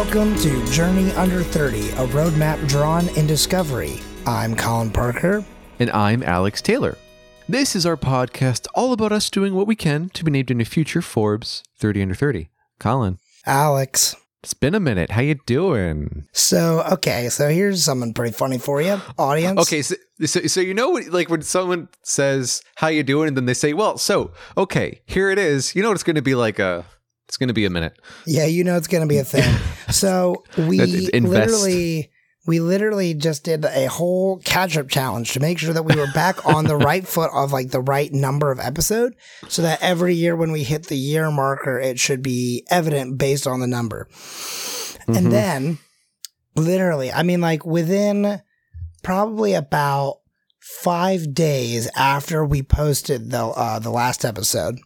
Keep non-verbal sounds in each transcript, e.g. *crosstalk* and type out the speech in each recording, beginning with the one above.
Welcome to Journey Under 30, a roadmap drawn in discovery. I'm Colin Parker. And I'm Alex Taylor. This is our podcast all about us doing what we can to be named in a future Forbes 30 Under 30. Colin, Alex. it's been a minute. How you doing? So, okay, so here's something pretty funny for you, audience. Okay, so, so, so you know, what- like when someone says, how you doing? And then they say, well, so, okay, here it is. You know, it's going to be like a, it's going to be a minute. Yeah, you know it's going to be a thing. *laughs* So, we literally we literally just did a whole catch-up challenge to make sure that we were back *laughs* on the right foot of like the right number of episode so that every year when we hit the year marker it should be evident based on the number. Mm-hmm. And then literally, I mean like within probably about 5 days after we posted the uh the last episode,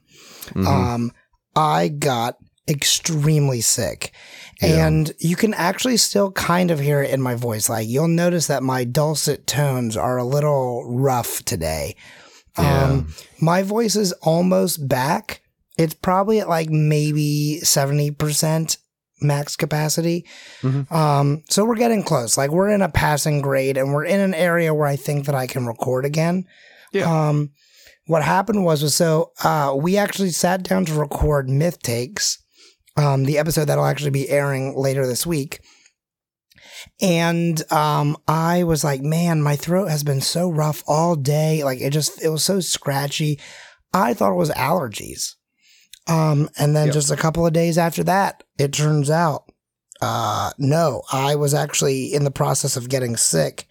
Mhm. um, I got extremely sick. Yeah. And you can actually still kind of hear it in my voice. Like you'll notice that my dulcet tones are a little rough today. Um, my voice is almost back. It's probably at like maybe 70% max capacity. Mhm. Um, so we're getting close. Like we're in a passing grade and we're in an area where I think that I can record again. Yeah. Um, what happened was, was so uh, we actually sat down to record Myth Takes, um, the episode that'll actually be airing later this week. And um, I was like, man, my throat has been so rough all day. Like it just, it was so scratchy. I thought it was allergies. Um, and then Yep. just a couple of days after that, it turns out, uh, no, I was actually in the process of getting sick.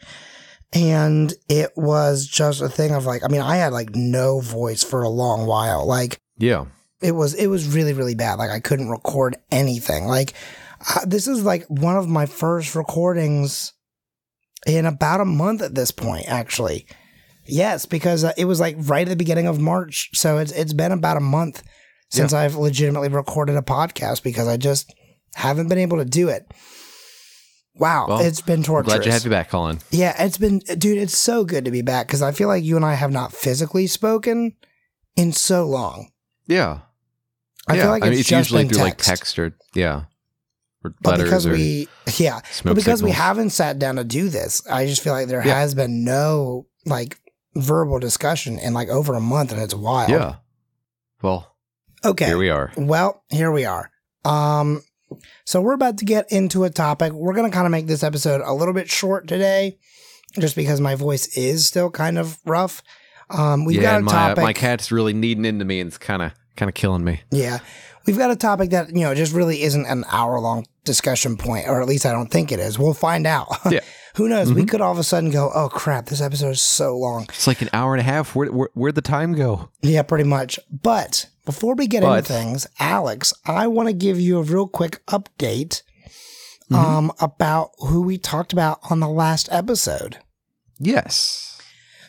And it was just a thing of like, I mean, I had like no voice for a long while. Like, yeah. it was it was really really bad. Like i couldn't record anything. Like uh, this is like one of my first recordings in about a month at this point actually. Yes because uh, it was like right at the beginning of march. So it's it's been about a month since i've legitimately recorded a podcast because i just haven't been able to do it wow Well, it's been torturous glad you have you back, Colin. yeah, it's been, dude, it's so good to be back because I feel like you and I have not physically spoken in so long. Yeah. I yeah. feel like I it's, mean, it's just usually been through text. like text or, yeah. Or but letters because or we, yeah, but because we haven't sat down to do this, I just feel like there Yeah. has been no like verbal discussion in like over a month, and it's wild. Yeah. Well, Okay. here we are. Well, here we are. Um, so we're about to get into a topic. We're gonna kind of make this episode a little bit short today, just because my voice is still kind of rough. Um, we've yeah, got a my, topic. my cat's really kneading into me and it's kind of kind of killing me. Yeah. We've got a topic that, you know, just really isn't an hour long discussion point, or at least I don't think it is. We'll find out. Yeah. *laughs* Who knows? We Mhm. could all of a sudden go, oh crap, this episode is so long. It's like an hour and a half. Where, where, where'd the time go? Yeah, pretty much. But before we get But- into things, Alex, I want to give you a real quick update Mhm. um, about who we talked about on the last episode. Yes.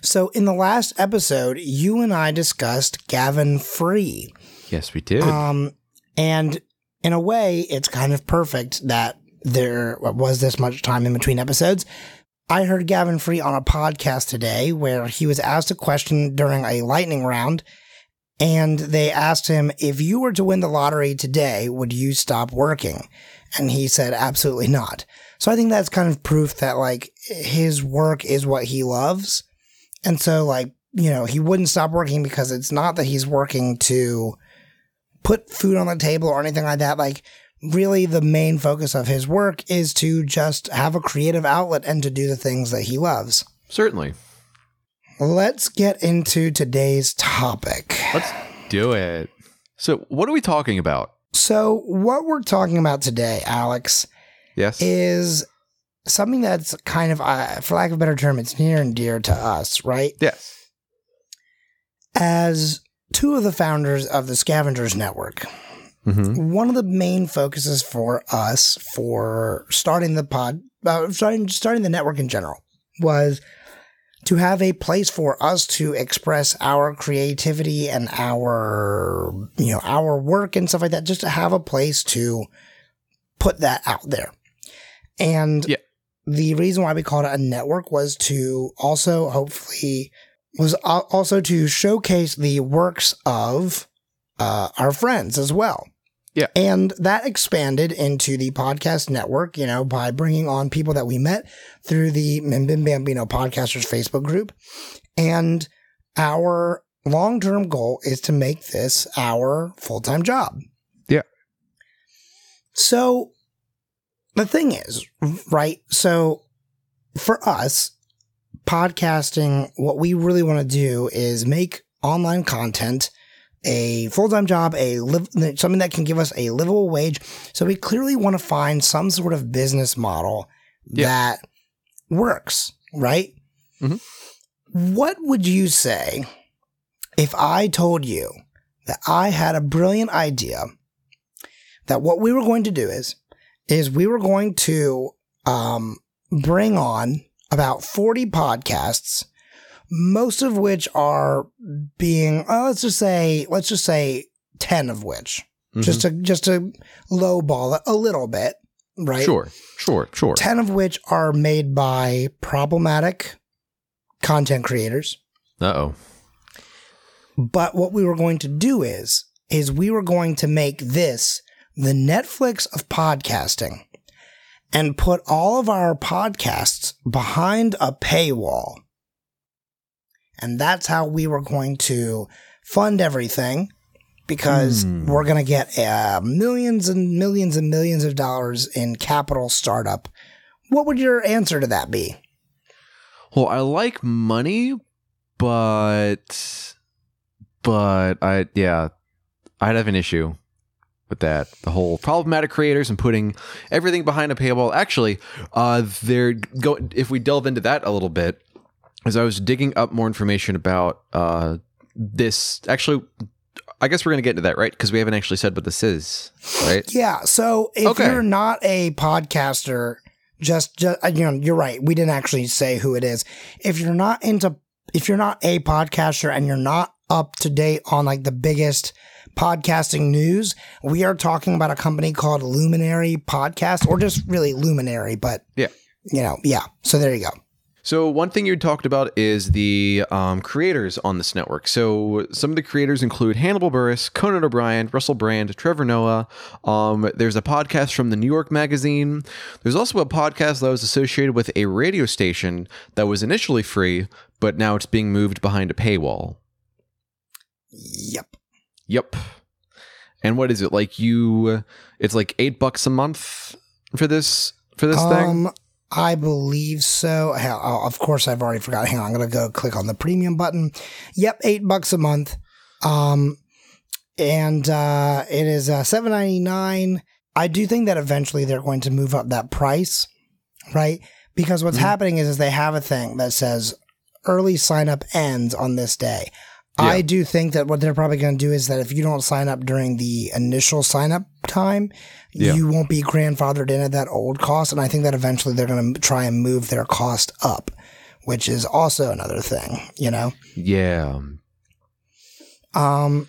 So, in the last episode, you and I discussed Gavin Free. Yes, we did. Um, and in a way, it's kind of perfect that there was this much time in between episodes. I heard Gavin Free on a podcast today where he was asked a question during a lightning round. And they asked him, if you were to win the lottery today, would you stop working? And he said, absolutely not. So I think that's kind of proof that like his work is what he loves. And so like, you know, he wouldn't stop working because it's not that he's working to put food on the table or anything like that. Like, really, the main focus of his work is to just have a creative outlet and to do the things that he loves. Certainly. Let's get into today's topic. Let's do it. So, what are we talking about? So, what we're talking about today, Alex, Yes. is something that's kind of, uh, for lack of a better term, it's near and dear to us, right? yes. As two of the founders of the Scavengers Network, Mm-hmm. one of the main focuses for us for starting the pod, uh, starting starting the network in general, was to have a place for us to express our creativity and our you know our work and stuff like that. Just to have a place to put that out there, and Yeah. the reason why we called it a network was to also hopefully was also to showcase the works of uh, our friends as well. Yeah. And that expanded into the podcast network, you know, by bringing on people that we met through the Mimbim Bambino Podcasters Facebook group. And our long term goal is to make this our full time job. Yeah. So the thing is, right? So for us, podcasting, what we really want to do is make online content a full-time job, a live, something that can give us a livable wage. So we clearly want to find some sort of business model Yeah. that works, right? Mhm. What would you say if I told you that I had a brilliant idea that what we were going to do is is we were going to um, bring on about 40 podcasts most of which are being uh, let's just say let's just say 10 of which Mhm. just to just to lowball it a little bit right sure, sure, sure. 10 of which are made by problematic content creators Uh oh. but what we were going to do is is we were going to make this the Netflix of podcasting and put all of our podcasts behind a paywall. And that's how we were going to fund everything because Hmm. we're going to get uh, millions and millions and millions of dollars in capital startup. What would your answer to that be? Well, I like money, but but I yeah, I'd have an issue with that. The whole problematic creators and putting everything behind a paywall. Actually, uh, they're go if we delve into that a little bit, as I was digging up more information about uh this. Actually, I guess we're gonna get into that, right? Because we haven't actually said what this is, right? Yeah. So if Okay. you're not a podcaster, just, just uh, you know, you're right. We didn't actually say who it is. If you're not into, if you're not a podcaster and you're not up to date on like the biggest podcasting news, we are talking about a company called Luminary Podcast, or just really Luminary. But Yeah. you know, yeah. So there you go. So one thing you talked about is the um, creators on this network. So some of the creators include Hannibal Buress, Conan O'Brien, Russell Brand, Trevor Noah. Um, there's a podcast from the New York Magazine. There's also a podcast that was associated with a radio station that was initially free, but now it's being moved behind a paywall. Yep. Yep. And what is it like? You, it's like eight bucks a month for this for this thing. I believe so. Hell, oh, of course, I've already forgot. Hang on, I'm gonna go click on the premium button. Yep, eight bucks a month. Um, and uh, it is uh, seven ninety nine. I do think that eventually they're going to move up that price, right? Because what's Mhm. happening is, is they have a thing that says early sign up ends on this day. Yeah. I do think that what they're probably going to do is that if you don't sign up during the initial sign up time, Yeah. you won't be grandfathered in at that old cost. And I think that eventually they're going to try and move their cost up, which is also another thing, you know? Yeah. Um,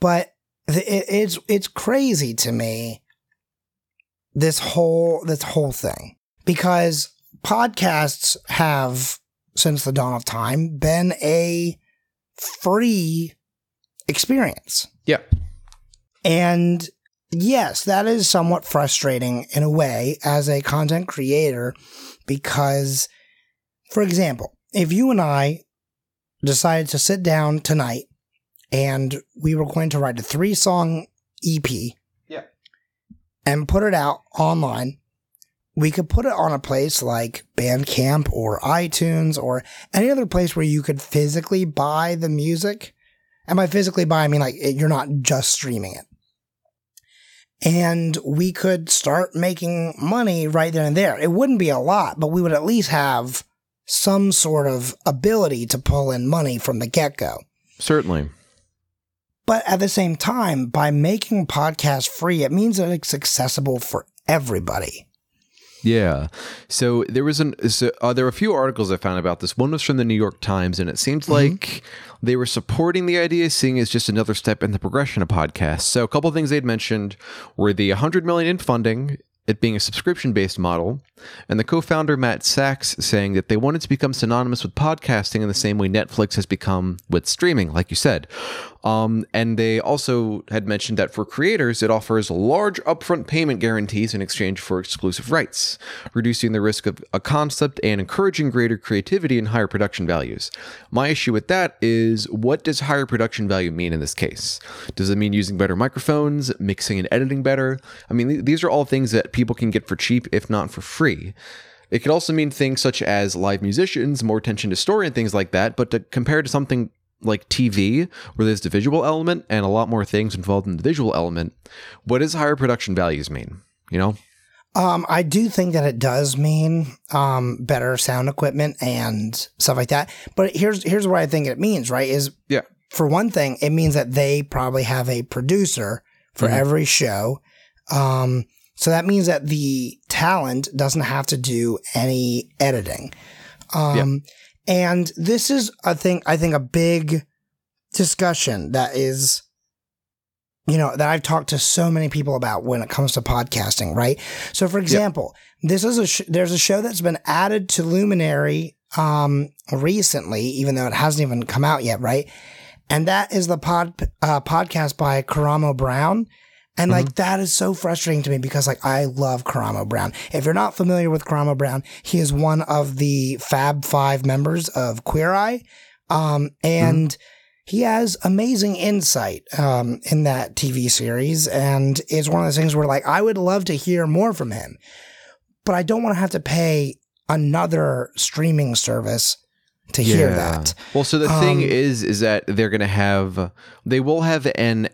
but it, it's, it's crazy to me, this whole, this whole thing, because podcasts have, since the dawn of time, been a free experience. Yeah. And yes, that is somewhat frustrating in a way as a content creator because, for example, if you and I decided to sit down tonight and we were going to write a three song EP Yeah. and put it out online, we could put it on a place like Bandcamp or iTunes or any other place where you could physically buy the music. And by physically buy, I mean like you're not just streaming it. And we could start making money right then and there. It wouldn't be a lot, but we would at least have some sort of ability to pull in money from the get go. Certainly. But at the same time, by making podcasts free, it means that it's accessible for everybody. Yeah. So there was an so, uh, there were a few articles I found about this. One was from the New York Times, and it seemed like they were supporting the idea, seeing as just another step in the progression of podcasts. So a couple of things they'd mentioned were the 100 million in funding, it being a subscription based model, and the co-founder Matt Sacks saying that they wanted to become synonymous with podcasting in the same way Netflix has become with streaming, like you said. Um, and they also had mentioned that for creators, it offers large upfront payment guarantees in exchange for exclusive rights, reducing the risk of a concept and encouraging greater creativity and higher production values. My issue with that is what does higher production value mean in this case? Does it mean using better microphones, mixing and editing better? I mean, th- these are all things that people can get for cheap, if not for free. It could also mean things such as live musicians, more attention to story and things like that, but to compare to something like TV, where there's the visual element and a lot more things involved in the visual element, what does higher production values mean? You know? Um, I do think that it does mean um, better sound equipment and stuff like that. But here's here's what I think it means, right? Is Yeah. for one thing, it means that they probably have a producer for Mhm. every show. Um, so that means that the talent doesn't have to do any editing. Um, and this is, I think, I think a big discussion that is, you know, that I've talked to so many people about when it comes to podcasting, right? So, for example, this is a sh- there's a show that's been added to Luminary um, recently, even though it hasn't even come out yet, right? And that is the pod uh, podcast by Karamo Brown. And like that is so frustrating to me because like I love Karamo Brown. If you're not familiar with Karamo Brown, he is one of the Fab Five members of Queer Eye, um, and he has amazing insight um, in that TV series. And it's one of those things where like I would love to hear more from him, but I don't want to have to pay another streaming service to hear that. Well, so the thing Um, is, is that they're going to have, they will have an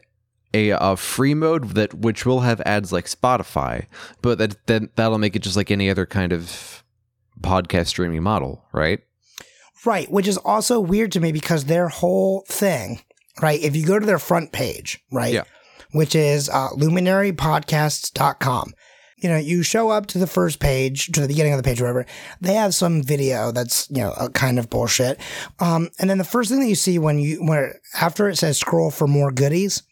a, free mode that which will have ads like Spotify, but that that that'll make it just like any other kind of podcast streaming model, right? Right, which is also weird to me because their whole thing, right? If you go to their front page, right? Yeah. Which is uh, luminarypodcasts.com. You know, you show up to the first page, to the beginning of the page, whatever. They have some video that's, you know, a kind of bullshit. Um, and then the first thing that you see when you, where after it says scroll for more goodies,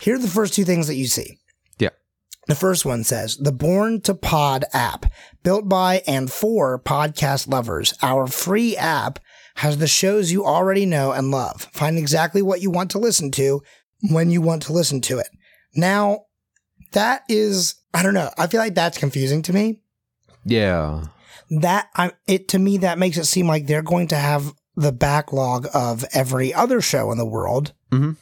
here are the first two things that you see. Yeah. The first one says the Born to Pod app, built by and for podcast lovers. Our free app has the shows you already know and love. Find exactly what you want to listen to when you want to listen to it. Now, that is, I don't know. I feel like that's confusing to me. Yeah. That I, it to me that makes it seem like they're going to have the backlog of every other show in the world, Mhm.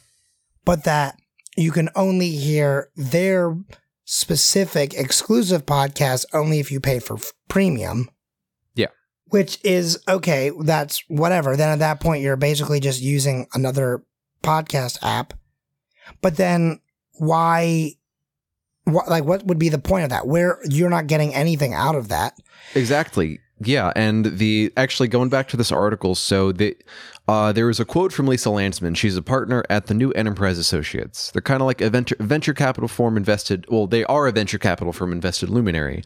but that you can only hear their specific exclusive podcast only if you pay for f- premium. Yeah. Which is okay, that's whatever. Then at that point, you're basically just using another podcast app. But then why, what, like, what would be the point of that? Where you're not getting anything out of that. Exactly. Yeah, and the actually going back to this article, so the uh, there was a quote from Lisa Landsman. She's a partner at the New Enterprise Associates. They're kind of like a venture, venture capital firm invested. Well, they are a venture capital firm invested Luminary,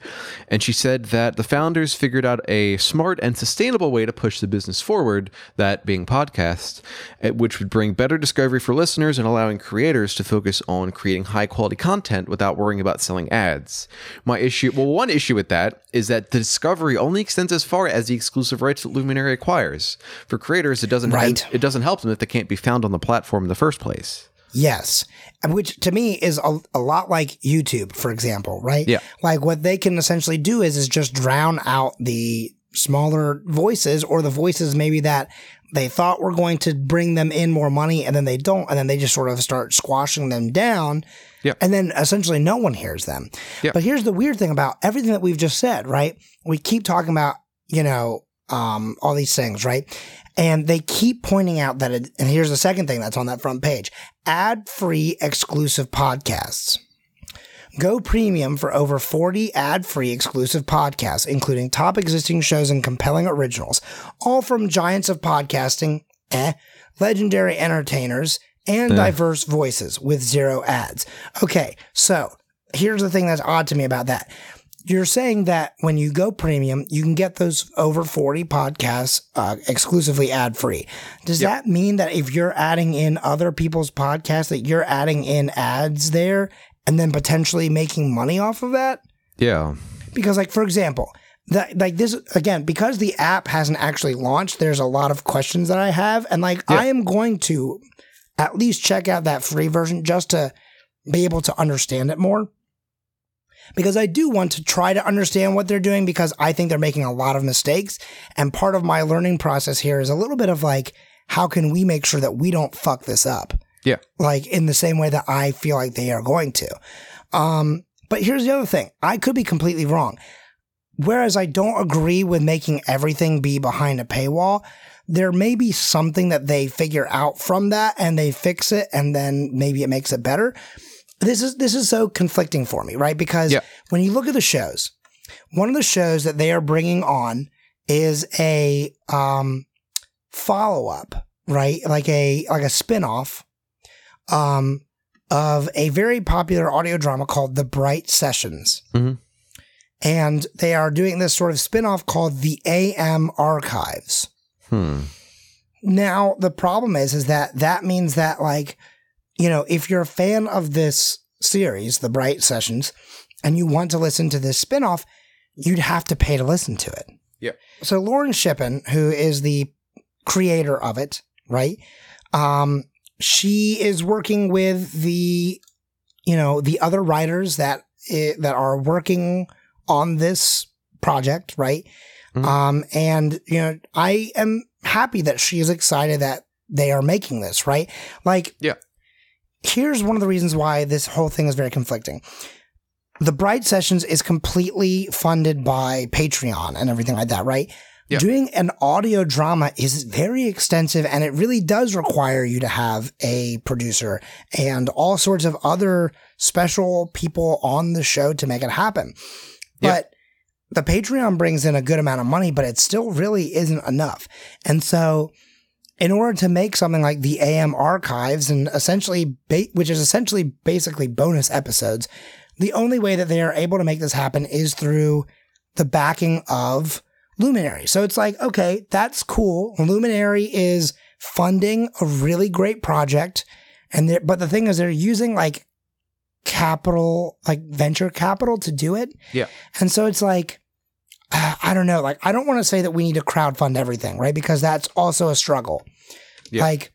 and she said that the founders figured out a smart and sustainable way to push the business forward. That being podcasts, eh, which would bring better discovery for listeners and allowing creators to focus on creating high quality content without worrying about selling ads. My issue, well, one issue with that is that the discovery only extends as far as the exclusive rights that Luminary acquires. For creators, it doesn't Right. it doesn't help them if they can't be found on the platform in the first place. Yes. Which to me is a, a lot like YouTube, for example, right? Yeah. Like what they can essentially do is is just drown out the smaller voices or the voices maybe that they thought were going to bring them in more money and then they don't and then they just sort of start squashing them down. Yeah. And then essentially no one hears them. Yeah. But here's the weird thing about everything that we've just said, right? We keep talking about, you know, um, all these things, right? And they keep pointing out that, it, and here's the second thing that's on that front page ad free exclusive podcasts. Go premium for over 40 ad free exclusive podcasts, including top existing shows and compelling originals, all from giants of podcasting, eh, legendary entertainers, and Eh. diverse voices with zero ads. Okay, so here's the thing that's odd to me about that. You're saying that when you go premium, you can get those over 40 podcasts uh, exclusively ad free. Does Yep. that mean that if you're adding in other people's podcasts, that you're adding in ads there and then potentially making money off of that? Yeah. Because, like, for example, that like this again, because the app hasn't actually launched, there's a lot of questions that I have, and like Yeah. I am going to at least check out that free version just to be able to understand it more. Because I do want to try to understand what they're doing because I think they're making a lot of mistakes. And part of my learning process here is a little bit of like, how can we make sure that we don't fuck this up? Yeah. Like in the same way that I feel like they are going to. Um, but here's the other thing. I could be completely wrong. Whereas I don't agree with making everything be behind a paywall, there may be something that they figure out from that and they fix it and then maybe it makes it better. This is this is so conflicting for me, right? Because Yeah. when you look at the shows, one of the shows that they are bringing on is a um follow up, right? Like a like a spin-off um of a very popular audio drama called The Bright Sessions. Mhm. And they are doing this sort of spin-off called The AM Archives. Hmm. Now, the problem is, is that that means that, like, you know, if you're a fan of this series, The Bright Sessions, and you want to listen to this spinoff, you'd have to pay to listen to it. Yeah. So Lauren Shippen, who is the creator of it, right? Um, she is working with the, you know, the other writers that i- that are working on this project, right? Mhm. Um, and you know, I am happy that she is excited that they are making this, right? Like, Yeah. Here's one of the reasons why this whole thing is very conflicting. The Bright Sessions is completely funded by Patreon and everything like that, right? Yeah. Doing an audio drama is very extensive and it really does require you to have a producer and all sorts of other special people on the show to make it happen. But the Patreon brings in a good amount of money, but it still really isn't enough. And so, in order to make something like the AM archives and essentially, ba- which is essentially basically bonus episodes, the only way that they are able to make this happen is through the backing of Luminary. So it's like, okay, that's cool. Luminary is funding a really great project. And they're, but the thing is, they're using like capital, like venture capital to do it. Yeah. And so it's like, I don't know. Like, I don't want to say that we need to crowdfund everything, right? Because that's also a struggle. Yeah. Like,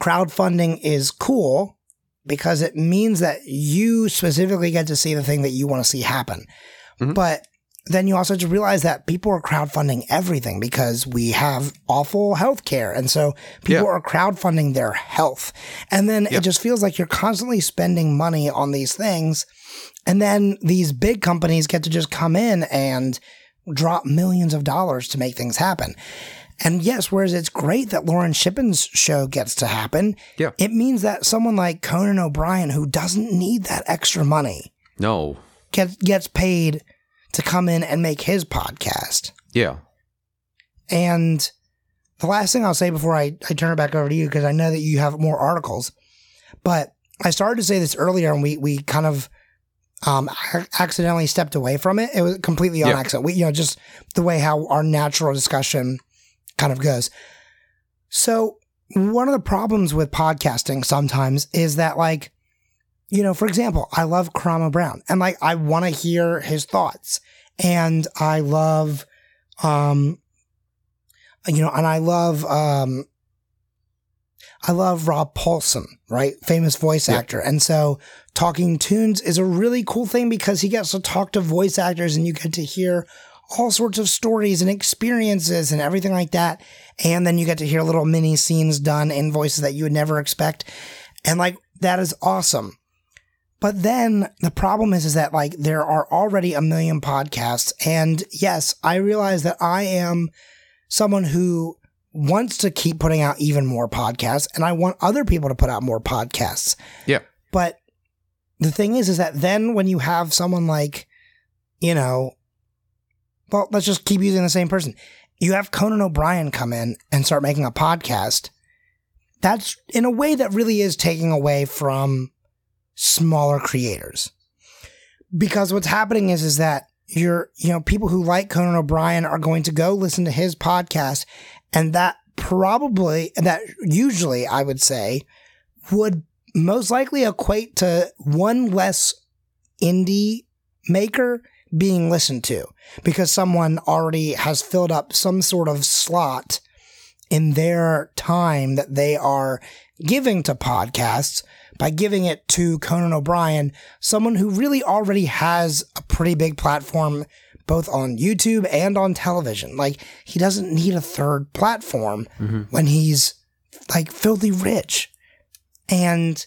crowdfunding is cool because it means that you specifically get to see the thing that you want to see happen. Mhm. But then you also have to realize that people are crowdfunding everything because we have awful health care. And so people Yeah. are crowdfunding their health. And then Yeah. it just feels like you're constantly spending money on these things. And then these big companies get to just come in and drop millions of dollars to make things happen. And yes, whereas it's great that Lauren Shippen's show gets to happen, Yeah. it means that someone like Conan O'Brien, who doesn't need that extra money, No. gets gets paid to come in and make his podcast. Yeah. And the last thing I'll say before I, I turn it back over to you, because I know that you have more articles, but I started to say this earlier and we, we kind of um, ac- accidentally stepped away from it. It was completely on Yeah. accident. We, you know, just the way how our natural discussion kind of goes. So one of the problems with podcasting sometimes is that like, you know, for example, I love Karamo Brown and like I want to hear his thoughts and I love, um, you know, and I love, um, I love Rob Paulsen, right? Famous voice Yeah. actor. And so talking Toons is a really cool thing because he gets to talk to voice actors and you get to hear all sorts of stories and experiences and everything like that. And then you get to hear little mini scenes done in voices that you would never expect. And like, that is awesome. But then the problem is, is that like there are already a million podcasts. And yes, I realize that I am someone who wants to keep putting out even more podcasts and I want other people to put out more podcasts. Yeah. But the thing is, is that then when you have someone like, you know, well, let's just keep using the same person. You have Conan O'Brien come in and start making a podcast. That's in a way that really is taking away from smaller creators. Because what's happening is, is that you're, you know, people who like Conan O'Brien are going to go listen to his podcast and that probably, that usually I would say would most likely equate to one less indie maker being listened to because someone already has filled up some sort of slot in their time that they are giving to podcasts by giving it to Conan O'Brien, someone who really already has a pretty big platform both on YouTube and on television. Like he doesn't need a third platform mm-hmm. when he's like filthy rich. And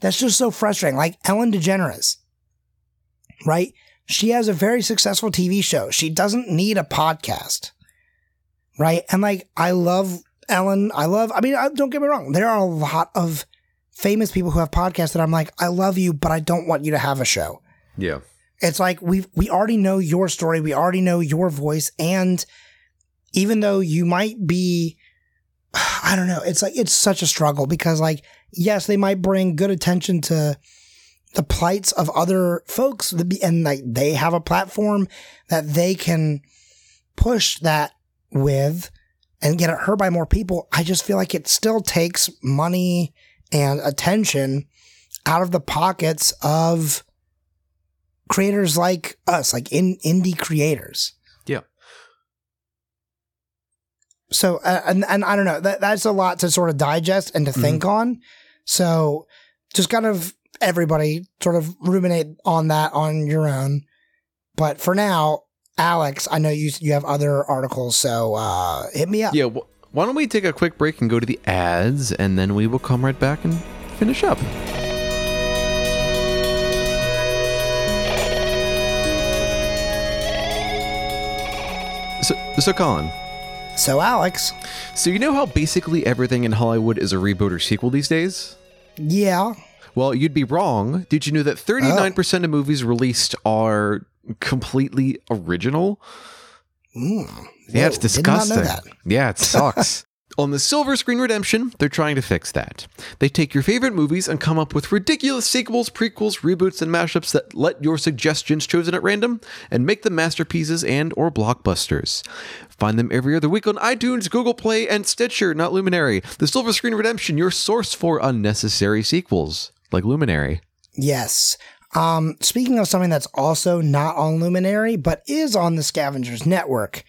that's just so frustrating. Like Ellen DeGeneres, right? She has a very successful TV show. She doesn't need a podcast, right? And like, I love Ellen. I love, I mean, I- don't get me wrong. There are a lot of famous people who have podcasts that I'm like, I love you, but I don't want you to have a show. Yeah. It's like we we already know your story, we already know your voice, and even though you might be, *sighs* I don't know, it's like it's such a struggle because like yes, they might bring good attention to the plights of other folks, and like they have a platform that they can push that with and get it heard by more people. I just feel like it still takes money and attention out of the pockets of creators like us, like in indie creators. Yeah. So, uh, and and I don't know, that that's a lot to sort of digest and to think on. So, just kind of everybody sort of ruminate on that on your own. But for now, Alex, I know you you have other articles, so uh, hit me up. Yeah. Wh- why don't we take a quick break and go to the ads, and then we will come right back and finish up. So, so Colin, So, Alex, so you know how basically everything in Hollywood is a reboot or sequel these days? yeah, Well, you'd be wrong. Did you know that 39% of movies released are completely original? Mm. Yeah, it's Whoa, did not know disgusting. Yeah, it sucks. *laughs* On the Silver Screen Redemption, they're trying to fix that. They take your favorite movies and come up with ridiculous sequels, prequels, reboots, and mashups that let your suggestions chosen at random and make them masterpieces and or blockbusters. Find them every other week on iTunes, Google Play, and Stitcher, not Luminary. The Silver Screen Redemption, your source for unnecessary sequels, like Luminary. Yes. Um, speaking of something that's also not on Luminary, but is on the Scavengers Network,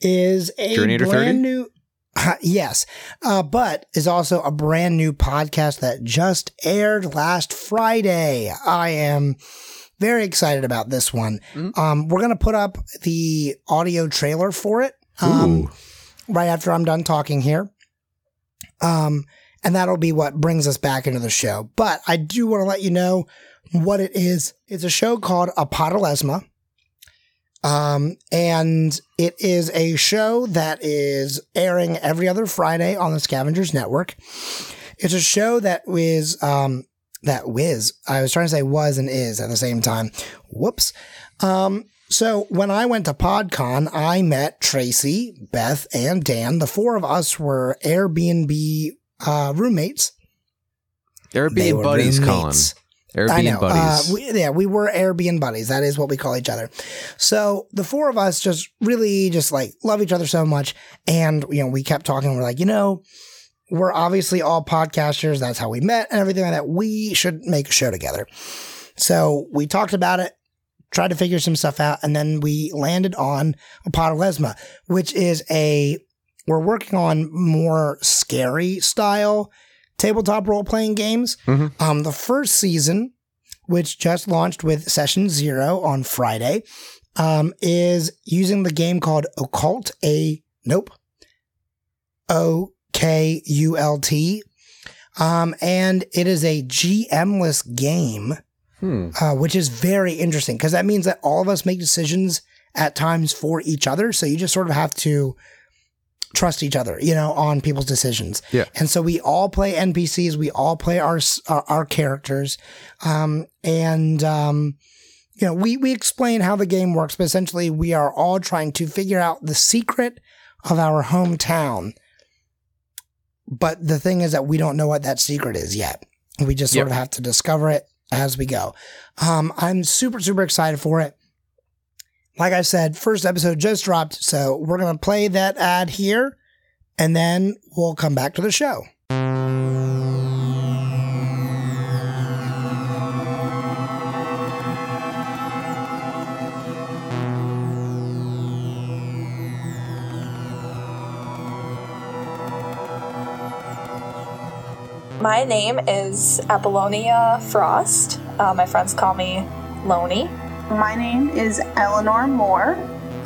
is a Journey to 30? brand new. *laughs* yes, uh, but is also a brand new podcast that just aired last Friday. I am very excited about this one. Mhm. Um, we're gonna put up the audio trailer for it. Um, right after I'm done talking here. Um, and that'll be what brings us back into the show. But I do want to let you know what it is. It's a show called Apodolesma. Um, and it is a show that is airing every other Friday on the Scavengers Network. It's a show that is, um, that whiz. I was trying to say was and is at the same time. Whoops. Um, so when I went to PodCon, I met Tracy, Beth, and Dan. The four of us were Airbnb uh, roommates. Airbnb buddies, roommates. Colin. Airbnb buddies. Uh, we, yeah, we were Airbnb buddies. That is what we call each other. So the four of us just really just like love each other so much. And, you know, we kept talking. We're like, you know, we're obviously all podcasters. That's how we met and everything like that. We should make a show together. So we talked about it, tried to figure some stuff out, and then we landed on a Apodolesma, which is a, we're working on more scary style tabletop role playing games. Mhm. Um, the first season, which just launched with session zero on Friday, um, is using the game called Okult. A nope, O K U L T, um, and it is a GM-less game, Hmm. uh, which is very interesting because that means that all of us make decisions at times for each other. So you just sort of have to trust each other, you know, on people's decisions. Yeah. And so we all play NPCs. We all play our our, our characters, um, and um, you know, we we explain how the game works, but essentially we are all trying to figure out the secret of our hometown. But the thing is that we don't know what that secret is yet. We just sort Yep. of have to discover it as we go. Um, I'm super super excited for it. Like I said, first episode just dropped, so we're gonna play that ad here, and then we'll come back to the show. My name is Apollonia Frost. Uh, my friends call me Loney. My name is Eleanor Moore.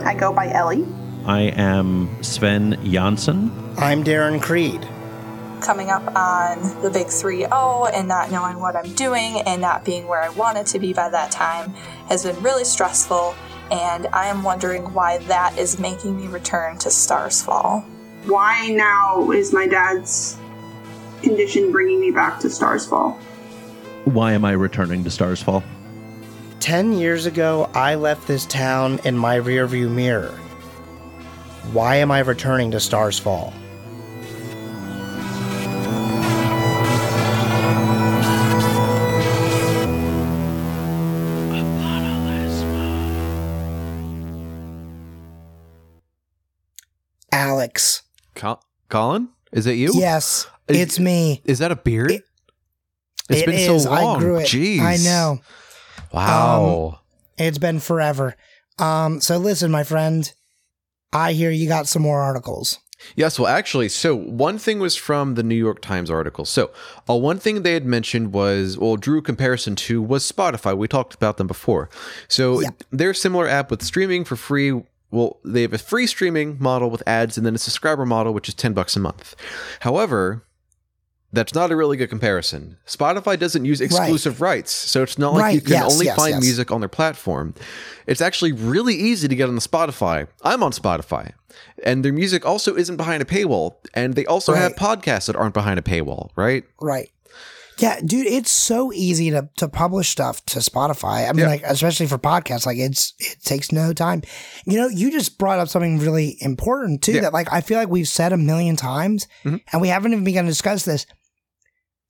I go by Ellie. I am Sven Janssen. I'm Darren Creed. Coming up on the big 3 0 and not knowing what I'm doing and not being where I wanted to be by that time has been really stressful, and I am wondering why that is making me return to Stars Fall. Why now is my dad's condition bringing me back to Stars Fall? Why am I returning to Stars Fall? Ten years ago, I left this town in my rearview mirror. Why am I returning to Stars Fall? Alex. Col- Colin, is it you? Yes, Is- it's me. Is that a beard? It- it's It been is. so long. I grew it. Jeez. I know. Wow. It's been forever. Um, so listen, my friend. I hear you got some more articles. Yes, well, actually, so one thing was from the New York Times article. So, uh, one thing they had mentioned was, well, drew comparison to was Spotify. We talked about them before. So, Yep. they're similar app with streaming for free. Well, they have a free streaming model with ads, and then a subscriber model, which is ten bucks a month. However, that's not a really good comparison. Spotify doesn't use exclusive rights, so it's not like Right, you can yes, only yes, find yes. music on their platform. It's actually really easy to get on the Spotify. I'm on Spotify, and their music also isn't behind a paywall, and they also have podcasts that aren't behind a paywall, right? Right. Yeah, dude, it's so easy to, to publish stuff to Spotify. I mean, Yeah. like, especially for podcasts, like it's, it takes no time. You know, you just brought up something really important too, Yeah. that like, I feel like we've said a million times Mhm. and we haven't even begun to discuss this.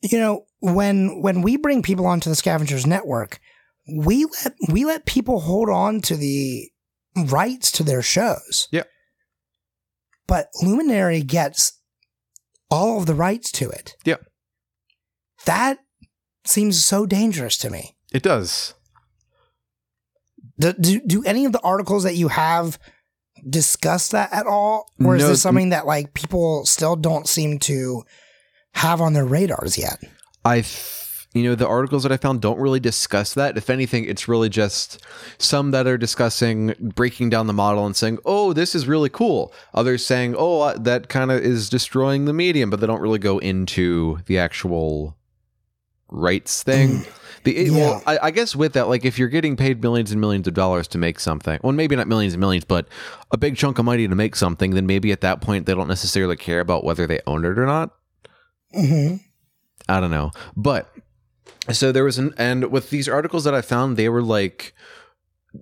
You know, when, when we bring people onto the scavengers network, we let, we let people hold on to the rights to their shows. Yeah. But Luminary gets all of the rights to it. Yeah. That seems so dangerous to me. It does. Do, do, do any of the articles that you have discuss that at all? Or is No, this something that like people still don't seem to have on their radars yet? I, you know, the articles that I found don't really discuss that. If anything, it's really just some that are discussing breaking down the model and saying, "Oh, this is really cool." Others saying, "Oh, uh, that kind of is destroying the medium," but they don't really go into the actual rights thing. The it, well, I, I guess with that, like if you're getting paid millions and millions of dollars to make something, well, maybe not millions and millions, but a big chunk of money to make something, then maybe at that point they don't necessarily care about whether they own it or not. Hmm I don't know. But so there was an and with these articles that I found, they were like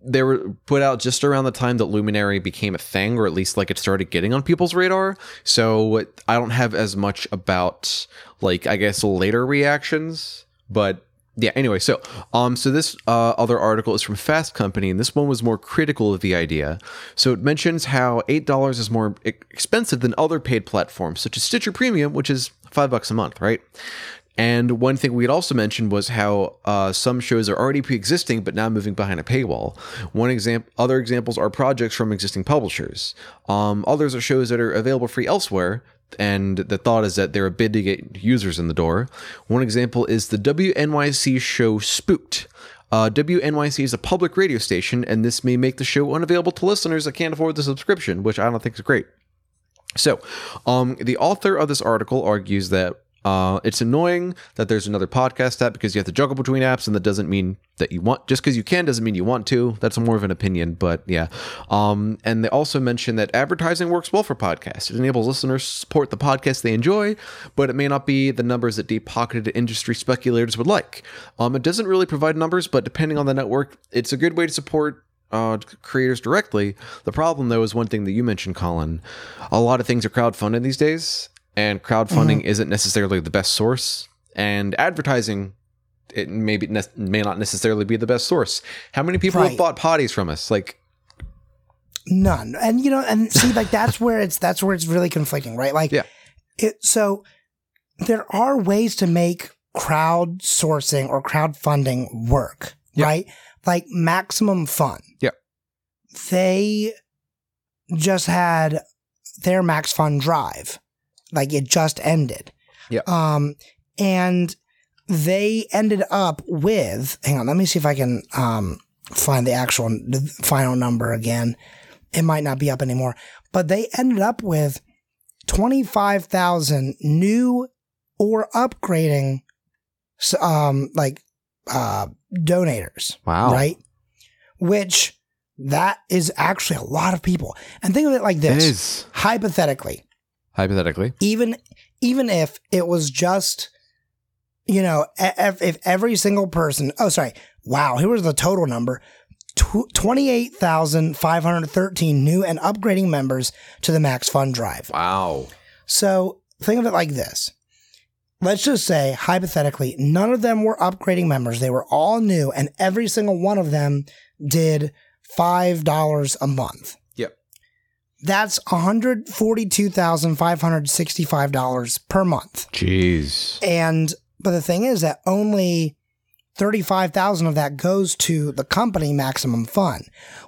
they were put out just around the time that Luminary became a thing, or at least like it started getting on people's radar. So I don't have as much about like I guess later reactions, but yeah anyway so um so this uh, other article is from fast company and this one was more critical of the idea so it mentions how eight dollars is more expensive than other paid platforms such as stitcher premium which is five bucks a month right and one thing we had also mentioned was how uh, some shows are already pre-existing but now moving behind a paywall. One example, other examples are projects from existing publishers. Um, others are shows that are available free elsewhere. And the thought is that they're a bid to get users in the door. One example is the WNYC show Spooked. Uh, WNYC is a public radio station, and this may make the show unavailable to listeners that can't afford the subscription, which I don't think is great. So, um, the author of this article argues that uh, it's annoying that there's another podcast app because you have to juggle between apps, and that doesn't mean that you want. Just because you can doesn't mean you want to. That's more of an opinion, but yeah. Um, and they also mention that advertising works well for podcasts. It enables listeners to support the podcast they enjoy, but it may not be the numbers that deep-pocketed industry speculators would like. Um, it doesn't really provide numbers, but depending on the network, it's a good way to support uh, creators directly. The problem, though, is one thing that you mentioned, Colin. A lot of things are crowdfunded these days, and crowdfunding isn't necessarily the best source. And advertising, it may be ne- may not necessarily be the best source. How many people have bought potties from us? Like, None. And you know, and see, like that's where it's that's where it's really conflicting, right? Like Yeah. it so there are ways to make crowdsourcing or crowdfunding work, Yeah. right? Like maximum fun. Yeah. They just had their max fun drive. Like it just ended. Yeah. Um and they ended up with. Hang on, let me see if I can um, find the actual the final number again. It might not be up anymore, but they ended up with twenty five thousand new or upgrading, s- um, like uh, donators. Wow. Right, which that is actually a lot of people. And think of it like this: is hypothetically, hypothetically. even even if it was just you know if, if every single person oh sorry wow here was the total number 28,513 new and upgrading members to the max fund drive Wow. so think of it like this let's just say hypothetically none of them were upgrading members they were all new and every single one of them did $5 a month Yep. that's $142,565 per month. Jeez. And, but the thing is that only 35,000 of that goes to the company Maximum Fun,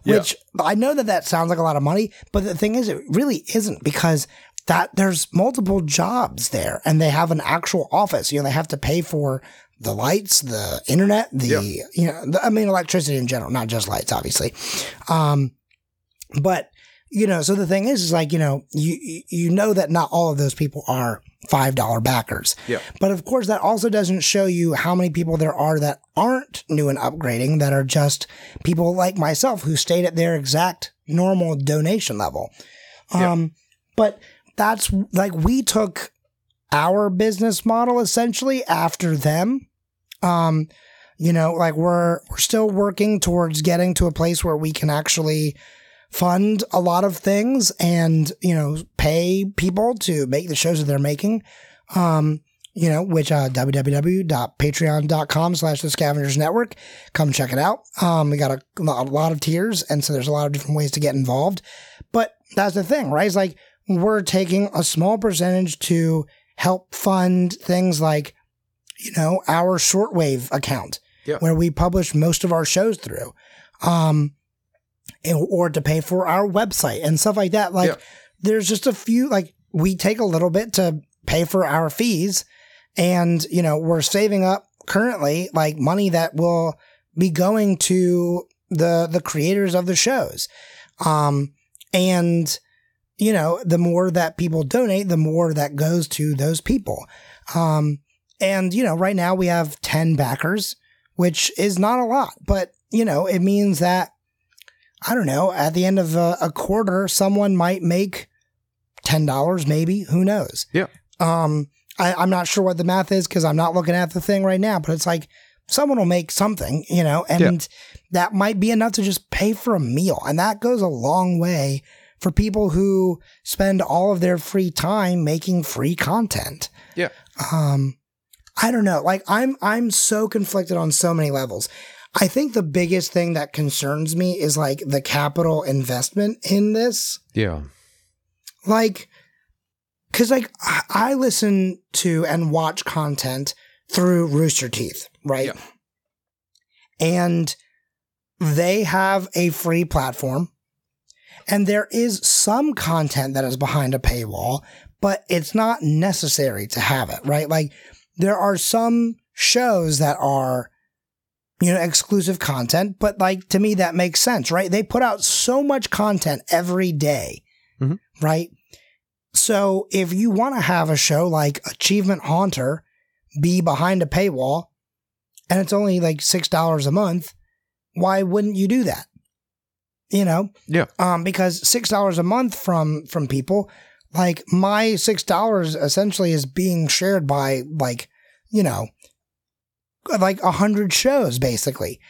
which I know that that sounds like a lot of money, but the thing is it really isn't because that there's multiple jobs there and they have an actual office. You know, they have to pay for the lights, the internet, the, you know, the, I mean, electricity in general, not just lights, obviously. Um, but you know, so the thing is, is like, you know, you, you- know that not all of those people are $5 backers. Yeah. But of course, that also doesn't show you how many people there are that aren't new and upgrading, that are just people like myself who stayed at their exact normal donation level. Yeah. Um, but that's like we took our business model essentially after them. Um, you know, like we're we're still working towards getting to a place where we can actually fund a lot of things and you know pay people to make the shows that they're making. Um you know which uh www.patreon.com slash the scavengers network. Come check it out. Um we got a, a lot of tiers and so there's a lot of different ways to get involved. But that's the thing right? It's like we're taking a small percentage to help fund things like you know our shortwave account Yeah. where we publish most of our shows through um or to pay for our website and stuff like that. Like Yeah. there's just a few, like we take a little bit to pay for our fees and, you know, we're saving up currently like money that will be going to the, the creators of the shows. Um, and, you know, the more that people donate, the more that goes to those people. Um, and, you know, right now we have 10 backers, which is not a lot, but, you know, it means that I don't know, at the end of a, a quarter, someone might make $10 maybe. Who knows? Yeah. Um, I, I'm not sure what the math is because I'm not looking at the thing right now, but it's like someone will make something, you know, and that might be enough to just pay for a meal. And that goes a long way for people who spend all of their free time making free content. Yeah. Um, I don't know. Like I'm, I'm so conflicted on so many levels. I think the biggest thing that concerns me is like the capital investment in this. Yeah. Like, cause like I- I listen to and watch content through Rooster Teeth, right? Yeah. And they have a free platform and there is some content that is behind a paywall, but it's not necessary to have it, right? Like there are some shows that are you know, exclusive content, but like to me, that makes sense, right? They put out so much content every day, Mhm. right? So if you want to have a show like Achievement Hunter be behind a paywall and it's only like $6 a month, why wouldn't you do that? You know? Yeah. Um, because $6 a month from, from people, like my $6 essentially is being shared by like, you know, like a hundred shows basically.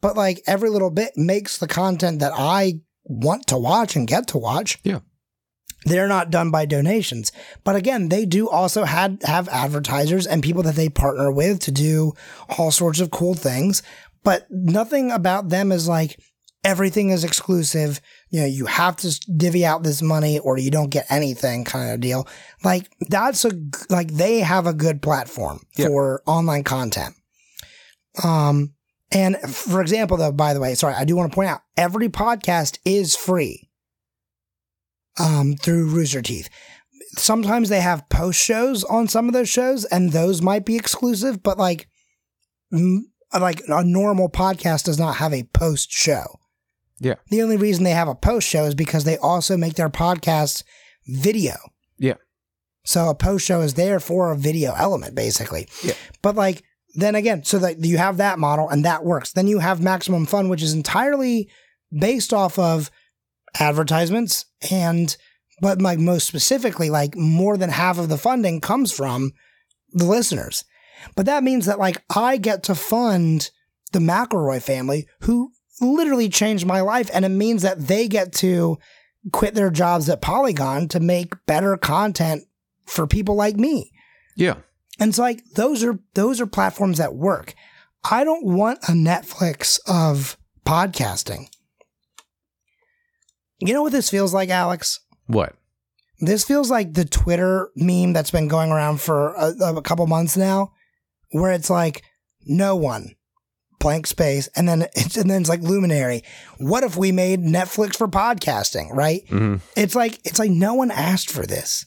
But like every little bit makes the content that I want to watch and get to watch. Yeah. They're not done by donations. But again, they do also had have advertisers and people that they partner with to do all sorts of cool things. But nothing about them is like everything is exclusive. You know, you have to divvy out this money or you don't get anything kind of deal. Like that's a like they have a good platform Yeah. for online content. Um, and for example, though, by the way, sorry, I do want to point out every podcast is free. Um, through Rooster Teeth. sometimes they have post shows on some of those shows, and those might be exclusive, but like, m- like a normal podcast does not have a post show. Yeah. The only reason they have a post show is because they also make their podcast video. Yeah. So a post show is there for a video element, basically. Yeah. But like, then again, so that you have that model and that works. Then you have Maximum Fun, which is entirely based off of advertisements and, but like most specifically, like more than half of the funding comes from the listeners. But that means that like I get to fund the McElroy family who literally changed my life. And it means that they get to quit their jobs at Polygon to make better content for people like me. Yeah. And it's like those are those are platforms that work. I don't want a Netflix of podcasting. You know what this feels like, Alex? What? This feels like the Twitter meme that's been going around for a, a couple months now, where it's like no one, blank space, and then it's and then it's like Luminary. What if we made Netflix for podcasting? Right? hmm It's like it's like no one asked for this,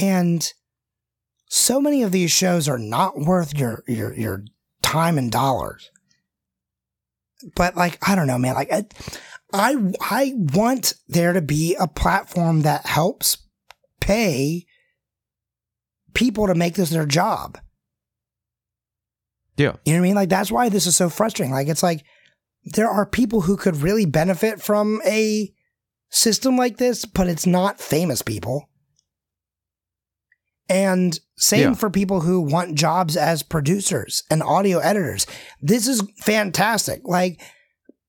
and so many of these shows are not worth your your your time and dollars. But like I don't know, man. Like I I, I want there to be a platform that helps pay people to make this their job. Yeah. You know what I mean? Like that's why this is so frustrating. Like it's like there are people who could really benefit from a system like this, but it's not famous people. And same Yeah. for people who want jobs as producers and audio editors. This is fantastic. Like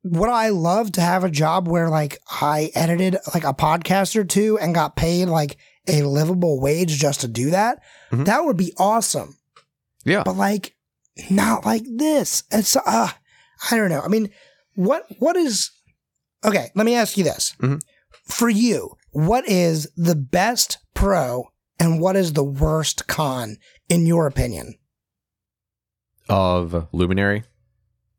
would I love to have a job where like I edited like a podcast or two and got paid like a livable wage just to do that? Mhm. That would be awesome Yeah. but like not like this. It's uh I don't know. I mean, what what is okay? Let me ask you this: Mhm. for you, what is the best pro and what is the worst con in your opinion? Of Luminary.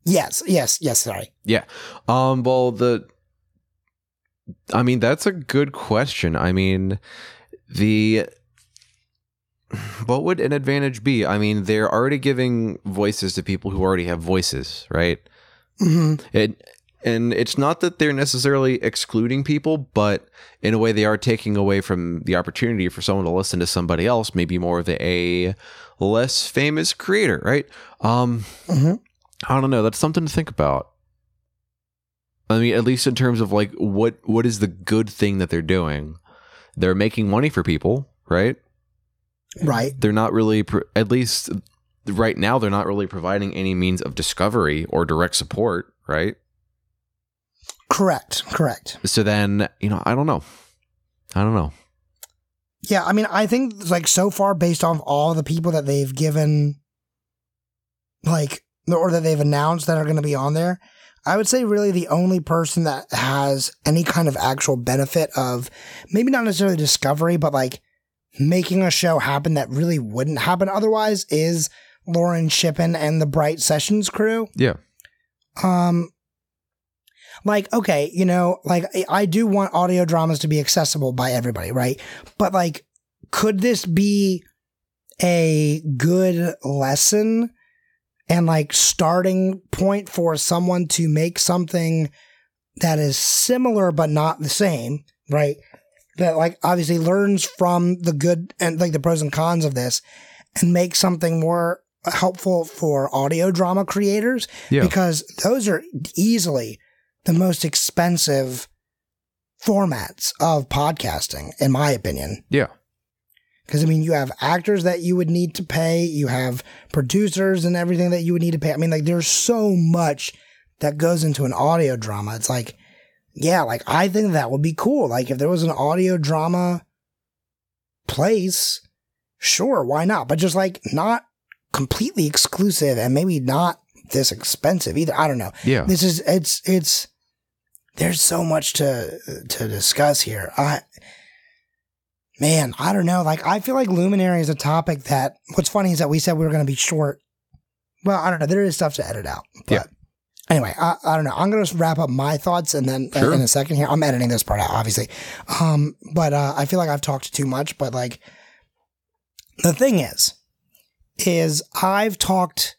Yes, yes, yes. Sorry. Yeah. Um, well, the, I mean, that's a good question. I mean, the, what would an advantage be? I mean, they're already giving voices to people who already have voices, right? hmm It, and it's not that they're necessarily excluding people, but in a way, they are taking away from the opportunity for someone to listen to somebody else, maybe more of a less famous creator, right? Um, hmm I don't know. That's something to think about. I mean, at least in terms of like what what is the good thing that they're doing? They're making money for people, right? Right. They're not really, pro- at least right now, they're not really providing any means of discovery or direct support, right? Correct. Correct. So then, you know, I don't know. I don't know. Yeah, I mean, I think like so far, based off all the people that they've given, like, or that they've announced that are going to be on there, I would say really the only person that has any kind of actual benefit of maybe not necessarily discovery, but like making a show happen that really wouldn't happen otherwise is Lauren Shippen and the Bright Sessions crew. Yeah. Um, like, okay, you know, like I- do want audio dramas to be accessible by everybody, right? But like, could this be a good lesson and like starting point for someone to make something that is similar but not the same, right? That like obviously learns from the good and like the pros and cons of this and make something more helpful for audio drama creators Yeah. because those are easily the most expensive formats of podcasting, in my opinion. Yeah. Because I mean, you have actors that you would need to pay, you have producers and everything that you would need to pay. I mean, like, there's so much that goes into an audio drama. It's like, yeah, like, I think that would be cool. Like, if there was an audio drama place, sure, why not? But just like, not completely exclusive and maybe not this expensive either. I don't know Yeah. this is it's it's there's so much to to discuss here i man i don't know like i feel like luminary is a topic that what's funny is that we said we were going to be short well i don't know there is stuff to edit out but Yeah. Anyway I, I don't know i'm going to wrap up my thoughts and then uh, in a second here i'm editing this part out obviously um but uh i feel like i've talked too much but like the thing is, is I've talked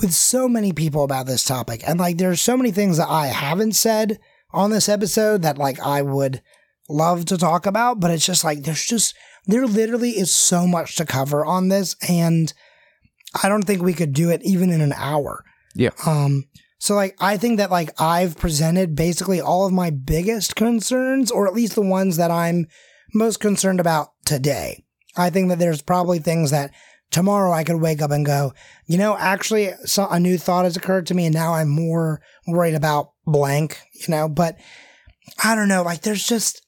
with so many people about this topic, and like there's so many things that I haven't said on this episode that like I would love to talk about, but it's just like there's just there literally is so much to cover on this, and I don't think we could do it even in an hour. Yeah. Um. So like I think that like I've presented basically all of my biggest concerns, or at least the ones that I'm most concerned about today. I think that there's probably things that tomorrow I could wake up and go, you know, actually a new thought has occurred to me and now I'm more worried about blank, you know, but I don't know, like there's just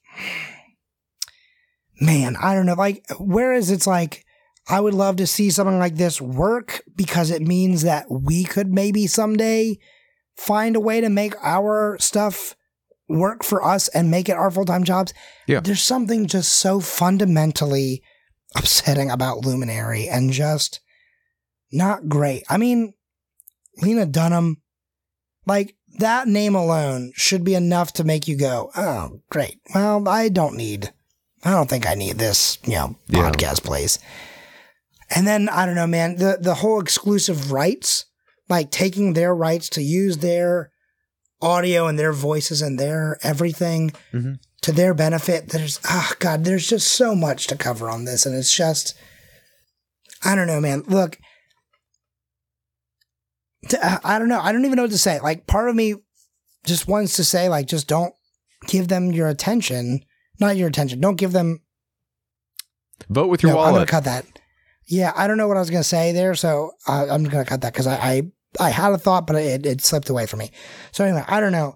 man, I don't know, like whereas it's like I would love to see something like this work because it means that we could maybe someday find a way to make our stuff work for us and make it our full-time jobs. Yeah. There's something just so fundamentally upsetting about Luminary and just not great. I mean, Lena Dunham, like that name alone should be enough to make you go, oh, great. Well, I don't need, I don't think I need this, you know, Yeah. podcast place. And then I don't know, man, the, the whole exclusive rights, like taking their rights to use their audio and their voices and their everything Mhm. to their benefit. There's, ah, God, there's just so much to cover on this. And it's just, I don't know, man. Look, t- uh, I don't know. I don't even know what to say. Like, part of me just wants to say, like, just don't give them your attention. Not your attention. Don't give them. Vote with your no, I'm gonna cut that. Yeah, I don't know what I was going to say there. So I, I'm going to cut that because I, I, I had a thought, but it, it slipped away from me. So anyway, I don't know.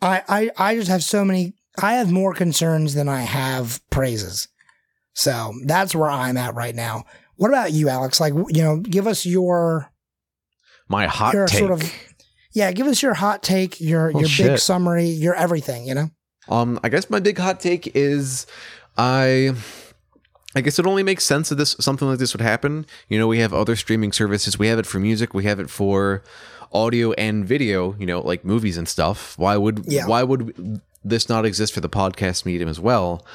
I, I, I just have so many. I have more concerns than I have praises. So that's where I'm at right now. What about you, Alex? Like, you know, give us your My hot your take. sort of yeah, give us your hot take, your Oh, your big summary, your everything. You know, Um, I guess my big hot take is I I guess it only makes sense that this something like this would happen. You know, we have other streaming services. We have it for music, we have it for audio and video, you know, like movies and stuff. Why would Yeah. why would this not exist for the podcast medium as well?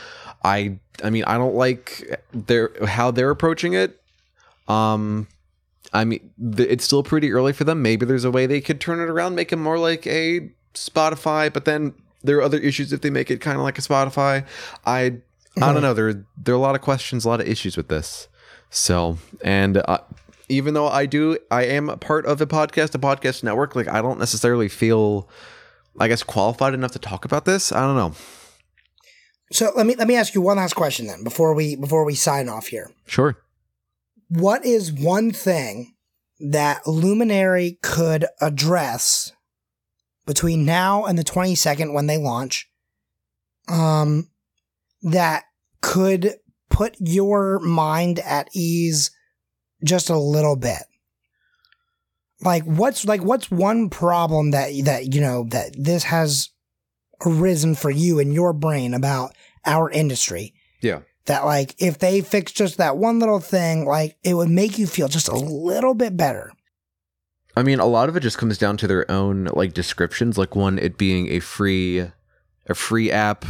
I I mean, I don't like their how they're approaching it. Um I mean, th- it's still pretty early for them. Maybe there's a way they could turn it around, make it more like a Spotify, but then there are other issues if they make it kind of like a Spotify. I I don't know. There there are a lot of questions, a lot of issues with this. So, and uh, even though I do, I am a part of a podcast, a podcast network. Like I don't necessarily feel, I guess, qualified enough to talk about this. I don't know. so let me let me ask you one last question then before we before we sign off here. Sure. What is one thing that Luminary could address between now and the twenty second when they launch? Um, that could put your mind at ease just a little bit. Like what's like what's one problem that that you know that this has arisen for you in your brain about our industry Yeah. that like if they fix just that one little thing like it would make you feel just a little bit better I mean, a lot of it just comes down to their own like descriptions, like one it being a free a free app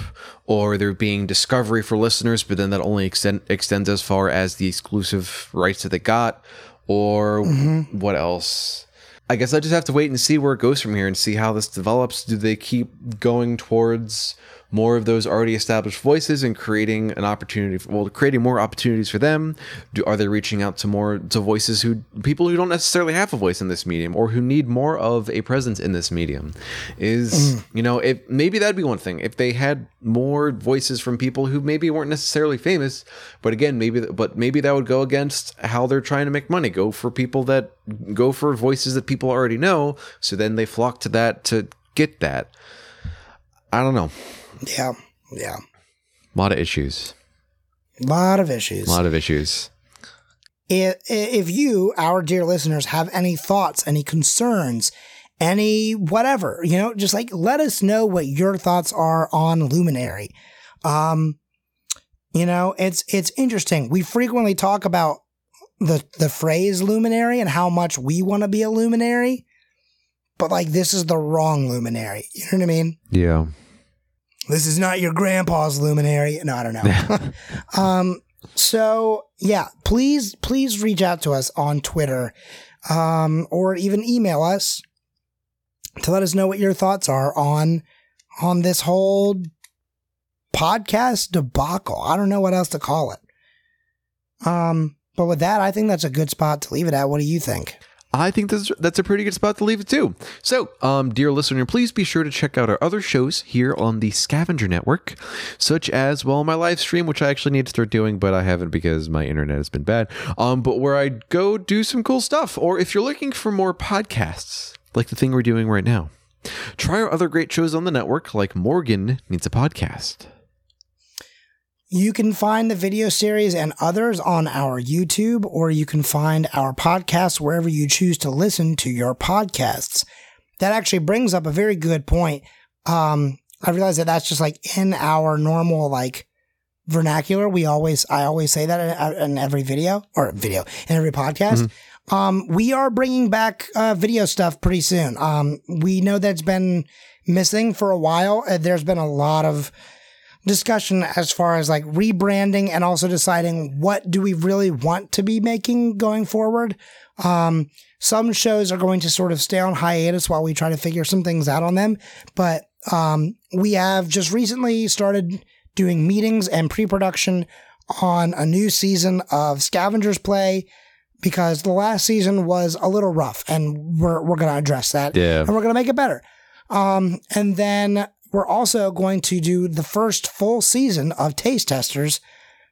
or there being discovery for listeners, but then that only extend, extends as far as the exclusive rights that they got or mm-hmm. what else? I guess I just have to wait and see where it goes from here and see how this develops. Do they keep going towards more of those already established voices and creating an opportunity for, well creating more opportunities for them. Do are they reaching out to more to voices who people who don't necessarily have a voice in this medium or who need more of a presence in this medium? Is mm. you know if maybe that'd be one thing. If they had more voices from people who maybe weren't necessarily famous but again maybe but maybe that would go against how they're trying to make money. Go for people that go for voices that people already know so then they flock to that to get that. I don't know yeah yeah a lot of issues. a lot of issues A lot of issues. If you our dear listeners have any thoughts any concerns any whatever you know just like let us know what your thoughts are on luminary um you know it's it's interesting we frequently talk about the the phrase luminary and how much we want to be a luminary but like this is the wrong luminary you know what i mean Yeah. This is not your grandpa's luminary. No, I don't know. *laughs* *laughs* um, So yeah, please, please reach out to us on Twitter, um, or even email us to let us know what your thoughts are on on this whole podcast debacle. I don't know what else to call it. Um, but with that, I think that's a good spot to leave it at. What do you think? I think that's that's a pretty good spot to leave it too. So, um, dear listener, please be sure to check out our other shows here on the Scavenger Network, such as well my live stream, which I actually need to start doing, but I haven't because my internet has been bad. Um, but where I go do some cool stuff, or if you're looking for more podcasts like the thing we're doing right now, try our other great shows on the network, like Morgan Needs a Podcast. You can find the video series and others on our YouTube, or you can find our podcasts wherever you choose to listen to your podcasts. That actually brings up a very good point. Um, I realize that that's just like in our normal like vernacular. We always, I always say that in, in every video or video in every podcast. Um, we are bringing back uh, video stuff pretty soon. Um, we know that it's been missing for a while. Uh, there's been a lot of discussion as far as like rebranding and also deciding what do we really want to be making going forward. Um, some shows are going to sort of stay on hiatus while we try to figure some things out on them, but um, we have just recently started doing meetings and pre-production on a new season of Scavengers Play because the last season was a little rough, and we're we're going to address that, Yeah. and we're going to make it better. Um, and then we're also going to do the first full season of Taste Testers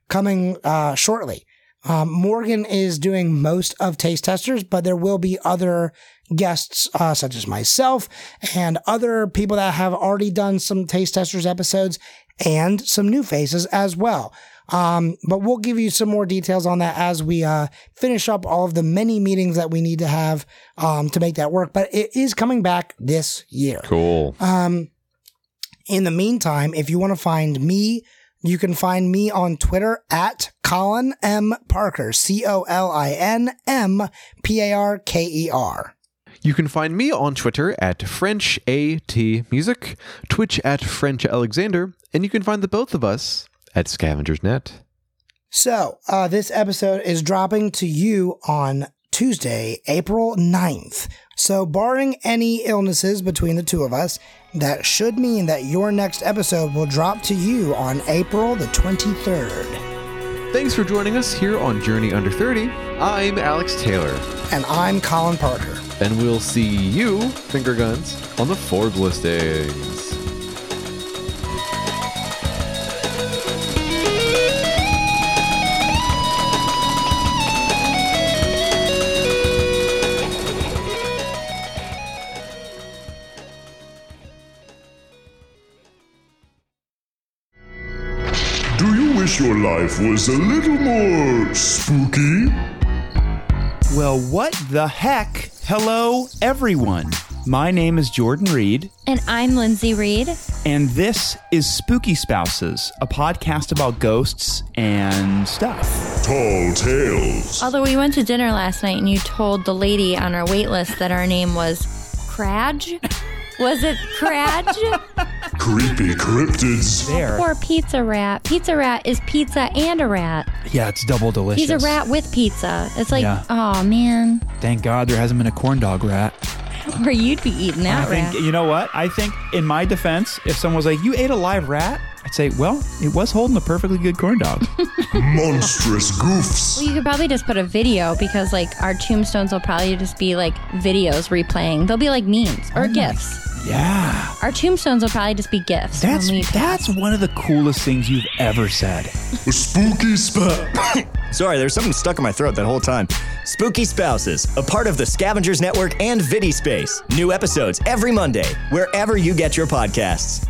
coming uh, shortly. Um, Morgan is doing most of Taste Testers, but there will be other guests, uh, such as myself and other people that have already done some Taste Testers episodes and some new faces as well. Um, but we'll give you some more details on that as we uh, finish up all of the many meetings that we need to have um, to make that work. But it is coming back this year. Cool. Um, in the meantime, if you want to find me, you can find me on Twitter at Colin M. Parker, C O L I N M P A R K E R. You can find me on Twitter at French AT Music, Twitch at French Alexander, and you can find the both of us at Scavengers Net. So, uh, this episode is dropping to you on Tuesday, April 9th. So, barring any illnesses between the two of us, that should mean that your next episode will drop to you on April the 23rd. Thanks for joining us here on Journey Under 30. I'm Alex Taylor, And I'm Colin Parker. and we'll see you, finger guns, on the Forbes listings. Life was a little more spooky? Well, what the heck? Hello, everyone. My name is Jordan Reed, And I'm Lindsay Reed. and this is Spooky Spouses, a podcast about ghosts and stuff. Tall tales. Although we went to dinner last night and you told the lady on our wait list that our name was Cradge. *laughs* Was it Cradge? Creepy cryptids. There. or Pizza Rat? Pizza Rat is pizza and a rat. Yeah, it's double delicious. He's a rat with pizza. It's like, Yeah. oh man. Thank God there hasn't been a corn dog rat. Or you'd be eating that I think, rat. you know what? I think, in my defense, if someone was like, You ate a live rat? I'd say, Well, it was holding a perfectly good corn dog. *laughs* Monstrous goofs. Well, you could probably just put a video because, like, our tombstones will probably just be like videos replaying. They'll be like memes or oh, gifs. yeah. Our tombstones will probably just be gifs. That's when we that's one of the coolest things you've ever said. A spooky spot. *coughs* Sorry, there's something stuck in my throat that whole time. Spooky Spouses, a part of the Scavengers Network and VidiSpace. New episodes every Monday, wherever you get your podcasts.